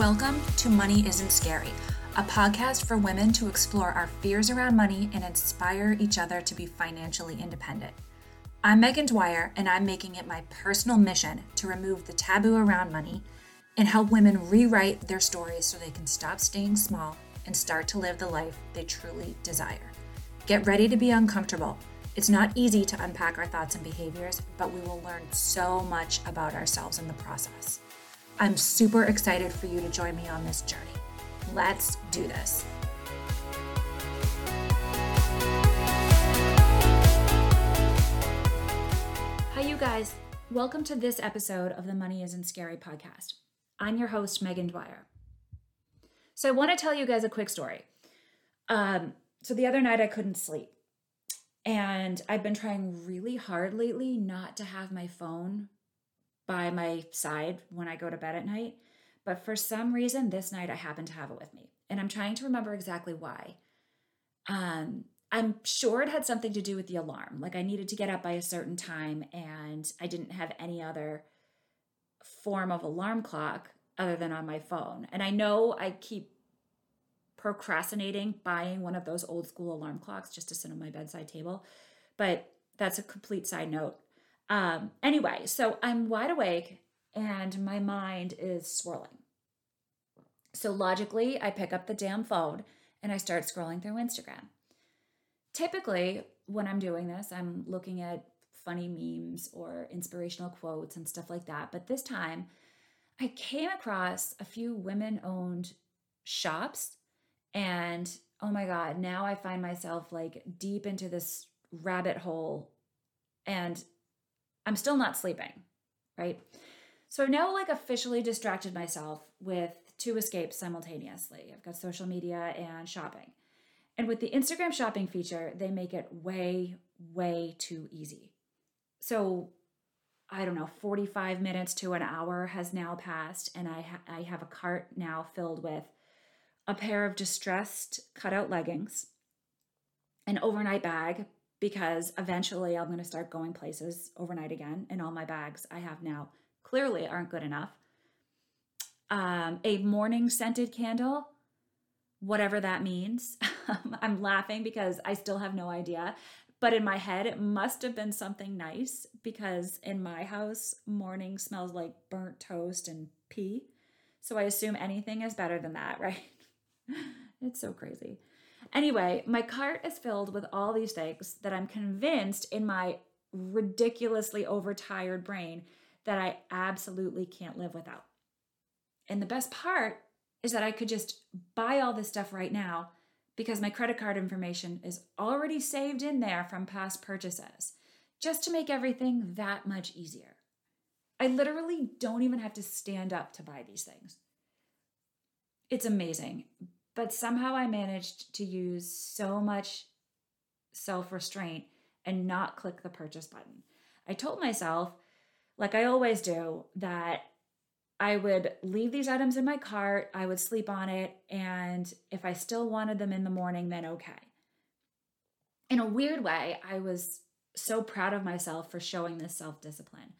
Welcome to Money Isn't Scary, a podcast for women to explore our fears around money and inspire each other to be financially independent. I'm Megan Dwyer, and I'm making it my personal mission to remove the taboo around money and help women rewrite their stories so they can stop staying small and start to live the life they truly desire. Get ready to be uncomfortable. It's not easy to unpack our thoughts and behaviors, but we will learn so much about ourselves in the process. I'm super excited for you to join me on this journey. Let's do this. Hi, you guys. Welcome to this episode of the Money Isn't Scary podcast. I'm your host, Megan Dwyer. So, I want to tell you guys a quick story. Um, so, the other night I couldn't sleep. And I've been trying really hard lately not to have my phone by my side when I go to bed at night. But for some reason, this night I happen to have it with me. And I'm trying to remember exactly why. Um, I'm sure it had something to do with the alarm. Like I needed to get up by a certain time and I didn't have any other form of alarm clock other than on my phone. And I know I keep procrastinating buying one of those old school alarm clocks just to sit on my bedside table. But that's a complete side note. Um, anyway, so I'm wide awake and my mind is swirling. So logically, I pick up the damn phone and I start scrolling through Instagram. Typically, when I'm doing this, I'm looking at funny memes or inspirational quotes and stuff like that. But this time, I came across a few women owned shops. And oh my God, now I find myself like deep into this rabbit hole. And I'm still not sleeping, right? So I've now like officially distracted myself with two escapes simultaneously. I've got social media and shopping. And with the Instagram shopping feature, they make it way, way too easy. So I don't know, 45 minutes to an hour has now passed, and I, ha- I have a cart now filled with a pair of distressed cutout leggings, an overnight bag because eventually I'm going to start going places overnight again, and all my bags I have now clearly aren't good enough. Um, a morning scented candle, whatever that means. I'm laughing because I still have no idea. But in my head, it must have been something nice because in my house, morning smells like burnt toast and pee. So I assume anything is better than that, right? it's so crazy. Anyway, my cart is filled with all these things that I'm convinced in my ridiculously overtired brain that I absolutely can't live without. And the best part is that I could just buy all this stuff right now because my credit card information is already saved in there from past purchases, just to make everything that much easier. I literally don't even have to stand up to buy these things. It's amazing, but somehow I managed to use so much self restraint and not click the purchase button. I told myself, like I always do, that I would leave these items in my cart, I would sleep on it, and if I still wanted them in the morning, then okay. In a weird way, I was so proud of myself for showing this self discipline.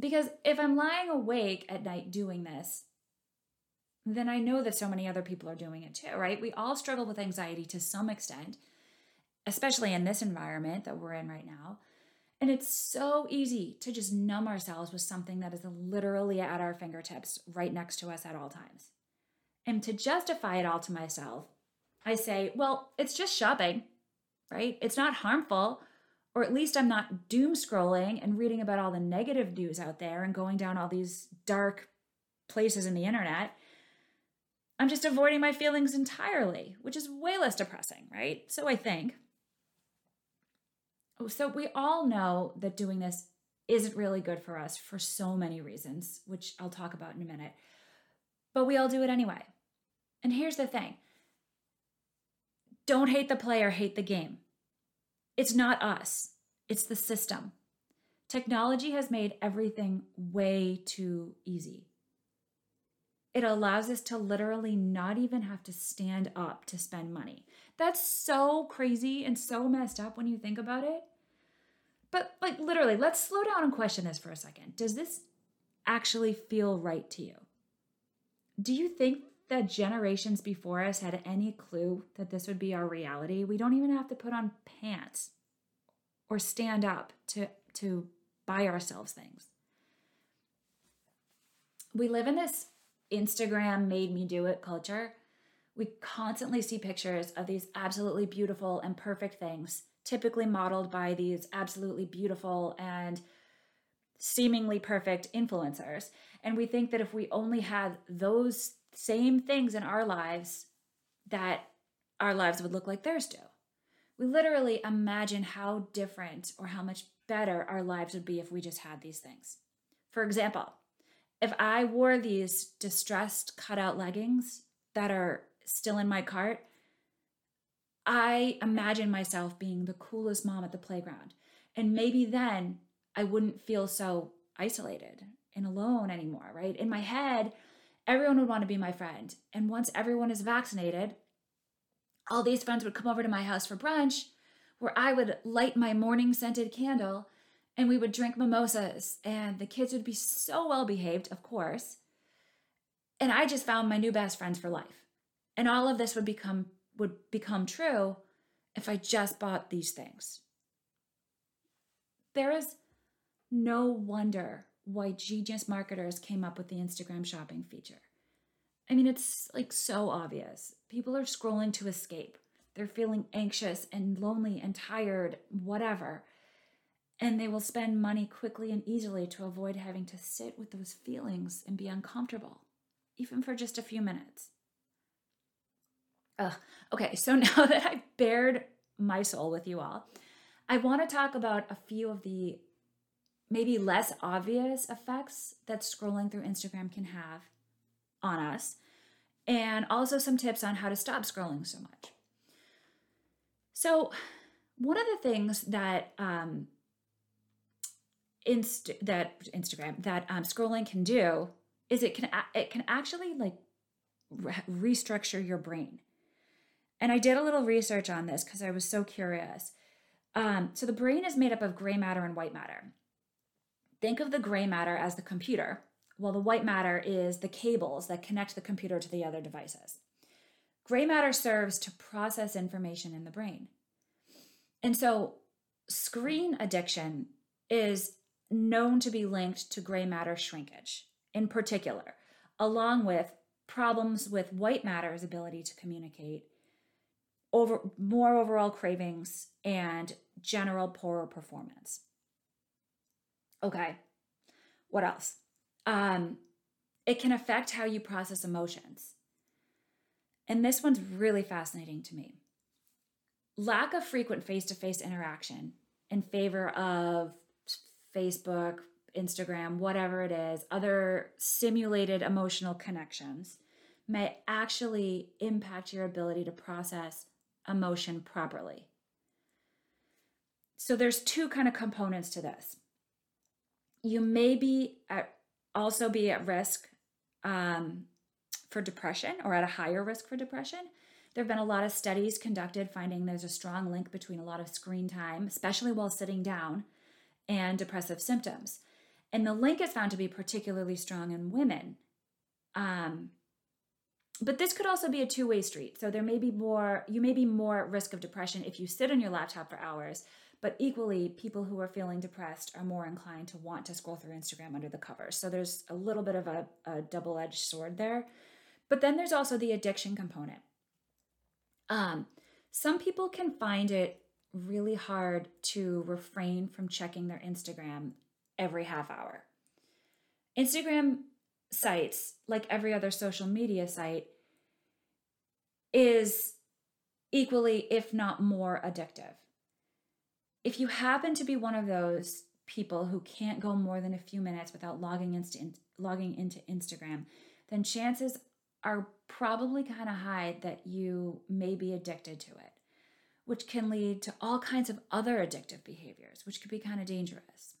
Because if I'm lying awake at night doing this, then I know that so many other people are doing it too, right? We all struggle with anxiety to some extent, especially in this environment that we're in right now. And it's so easy to just numb ourselves with something that is literally at our fingertips, right next to us at all times. And to justify it all to myself, I say, well, it's just shopping, right? It's not harmful, or at least I'm not doom scrolling and reading about all the negative news out there and going down all these dark places in the internet I'm just avoiding my feelings entirely, which is way less depressing, right? So I think. Oh, so we all know that doing this isn't really good for us for so many reasons, which I'll talk about in a minute. But we all do it anyway. And here's the thing don't hate the player, hate the game. It's not us, it's the system. Technology has made everything way too easy it allows us to literally not even have to stand up to spend money. That's so crazy and so messed up when you think about it. But like literally, let's slow down and question this for a second. Does this actually feel right to you. Do you think that generations before us had any clue that this would be our reality? We don't even have to put on pants or stand up to, to buy ourselves things. We live in this Instagram made me do it culture. We constantly see pictures of these absolutely beautiful and perfect things, typically modeled by these absolutely beautiful and seemingly perfect influencers. And we think that if we only had those same things in our lives, that our lives would look like theirs do. We literally imagine how different or how much better our lives would be if we just had these things. For example, if I wore these distressed cutout leggings that are still in my cart, I imagine myself being the coolest mom at the playground. And maybe then I wouldn't feel so isolated and alone anymore, right? In my head, everyone would want to be my friend. And once everyone is vaccinated, all these friends would come over to my house for brunch where I would light my morning scented candle and we would drink mimosas and the kids would be so well behaved, of course. And I just found my new best friends for life. And all of this would become would become true if I just bought these things. There is no wonder why genius marketers came up with the Instagram shopping feature. I mean, it's like so obvious. People are scrolling to escape. They're feeling anxious and lonely and tired, whatever. And they will spend money quickly and easily to avoid having to sit with those feelings and be uncomfortable, even for just a few minutes. Ugh. Okay, so now that I've bared my soul with you all, I want to talk about a few of the maybe less obvious effects that scrolling through Instagram can have on us, and also some tips on how to stop scrolling so much. So, one of the things that um, Inst- that Instagram that um, scrolling can do is it can it can actually like re- restructure your brain. And I did a little research on this because I was so curious. Um, so the brain is made up of gray matter and white matter. Think of the gray matter as the computer, while the white matter is the cables that connect the computer to the other devices. Gray matter serves to process information in the brain. And so, screen addiction is known to be linked to gray matter shrinkage in particular, along with problems with white matter's ability to communicate, over more overall cravings, and general poorer performance. Okay, what else? Um, it can affect how you process emotions. And this one's really fascinating to me. Lack of frequent face to face interaction in favor of Facebook, Instagram, whatever it is, other simulated emotional connections may actually impact your ability to process emotion properly. So there's two kind of components to this you may be at, also be at risk um, for depression or at a higher risk for depression. There have been a lot of studies conducted finding there's a strong link between a lot of screen time, especially while sitting down, and depressive symptoms. And the link is found to be particularly strong in women. Um, but this could also be a two way street. So there may be more, you may be more at risk of depression if you sit on your laptop for hours but equally, people who are feeling depressed are more inclined to want to scroll through Instagram under the covers. So there's a little bit of a, a double edged sword there. But then there's also the addiction component. Um, some people can find it really hard to refrain from checking their Instagram every half hour. Instagram sites, like every other social media site, is equally, if not more, addictive if you happen to be one of those people who can't go more than a few minutes without logging into logging into Instagram, then chances are probably kind of high that you may be addicted to it, which can lead to all kinds of other addictive behaviors, which could be kind of dangerous.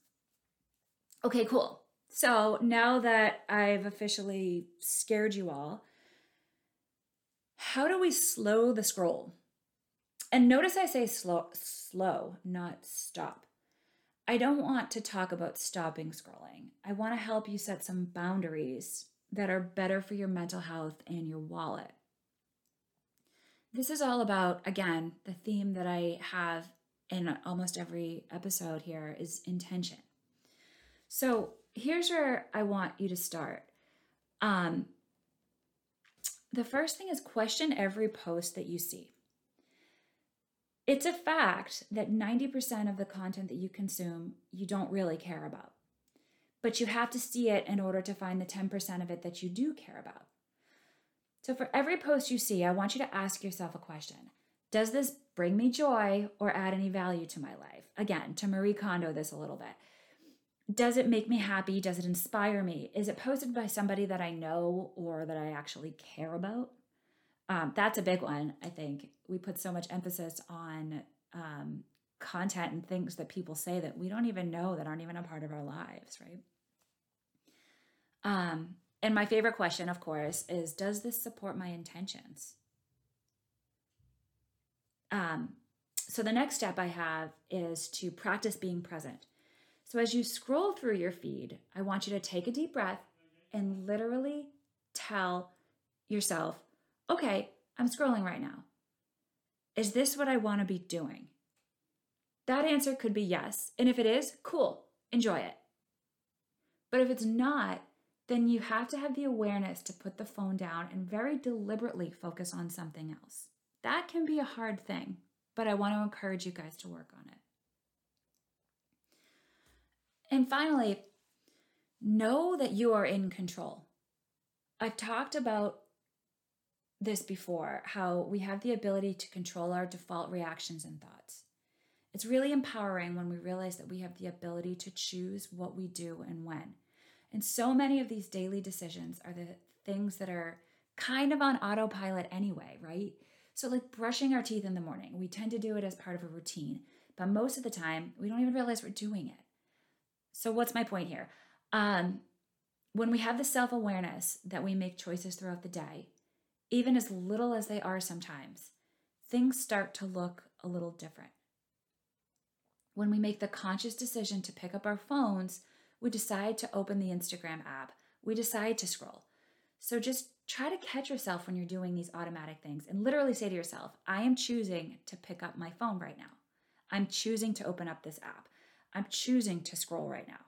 Okay, cool. So now that I've officially scared you all, how do we slow the scroll? And notice I say slow, slow, not stop. I don't want to talk about stopping scrolling. I want to help you set some boundaries that are better for your mental health and your wallet. This is all about, again, the theme that I have in almost every episode here is intention. So here's where I want you to start. Um, the first thing is question every post that you see. It's a fact that 90% of the content that you consume, you don't really care about. But you have to see it in order to find the 10% of it that you do care about. So, for every post you see, I want you to ask yourself a question Does this bring me joy or add any value to my life? Again, to Marie Kondo this a little bit. Does it make me happy? Does it inspire me? Is it posted by somebody that I know or that I actually care about? Um, that's a big one, I think. We put so much emphasis on um, content and things that people say that we don't even know that aren't even a part of our lives, right? Um, and my favorite question, of course, is Does this support my intentions? Um, so the next step I have is to practice being present. So as you scroll through your feed, I want you to take a deep breath and literally tell yourself, okay, I'm scrolling right now. Is this what I want to be doing? That answer could be yes. And if it is, cool, enjoy it. But if it's not, then you have to have the awareness to put the phone down and very deliberately focus on something else. That can be a hard thing, but I want to encourage you guys to work on it. And finally, know that you are in control. I've talked about this before how we have the ability to control our default reactions and thoughts. It's really empowering when we realize that we have the ability to choose what we do and when. And so many of these daily decisions are the things that are kind of on autopilot anyway, right? So, like brushing our teeth in the morning, we tend to do it as part of a routine, but most of the time, we don't even realize we're doing it. So, what's my point here? Um, when we have the self awareness that we make choices throughout the day, even as little as they are sometimes, things start to look a little different. When we make the conscious decision to pick up our phones, we decide to open the Instagram app. We decide to scroll. So just try to catch yourself when you're doing these automatic things and literally say to yourself, I am choosing to pick up my phone right now. I'm choosing to open up this app. I'm choosing to scroll right now.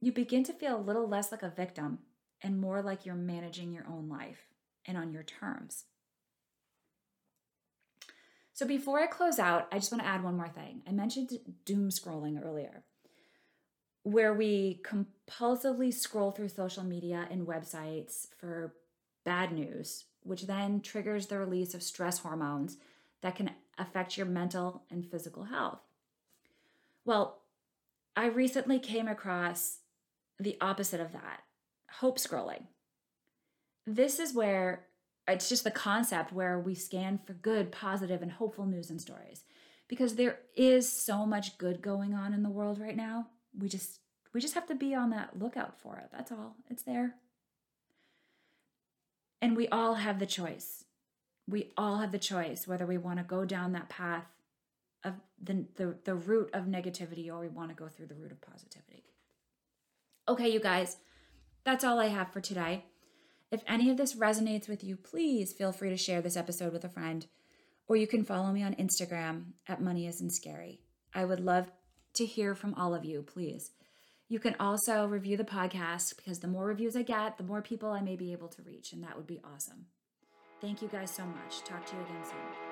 You begin to feel a little less like a victim and more like you're managing your own life and on your terms. So before I close out, I just want to add one more thing. I mentioned doom scrolling earlier where we compulsively scroll through social media and websites for bad news, which then triggers the release of stress hormones that can affect your mental and physical health. Well, I recently came across the opposite of that hope scrolling. This is where it's just the concept where we scan for good, positive, and hopeful news and stories because there is so much good going on in the world right now we just we just have to be on that lookout for it. That's all. It's there. And we all have the choice. We all have the choice whether we want to go down that path of the, the, the route of negativity or we want to go through the route of positivity. Okay, you guys, that's all I have for today. If any of this resonates with you, please feel free to share this episode with a friend, or you can follow me on Instagram at Money Isn't Scary. I would love to hear from all of you, please. You can also review the podcast because the more reviews I get, the more people I may be able to reach, and that would be awesome. Thank you guys so much. Talk to you again soon.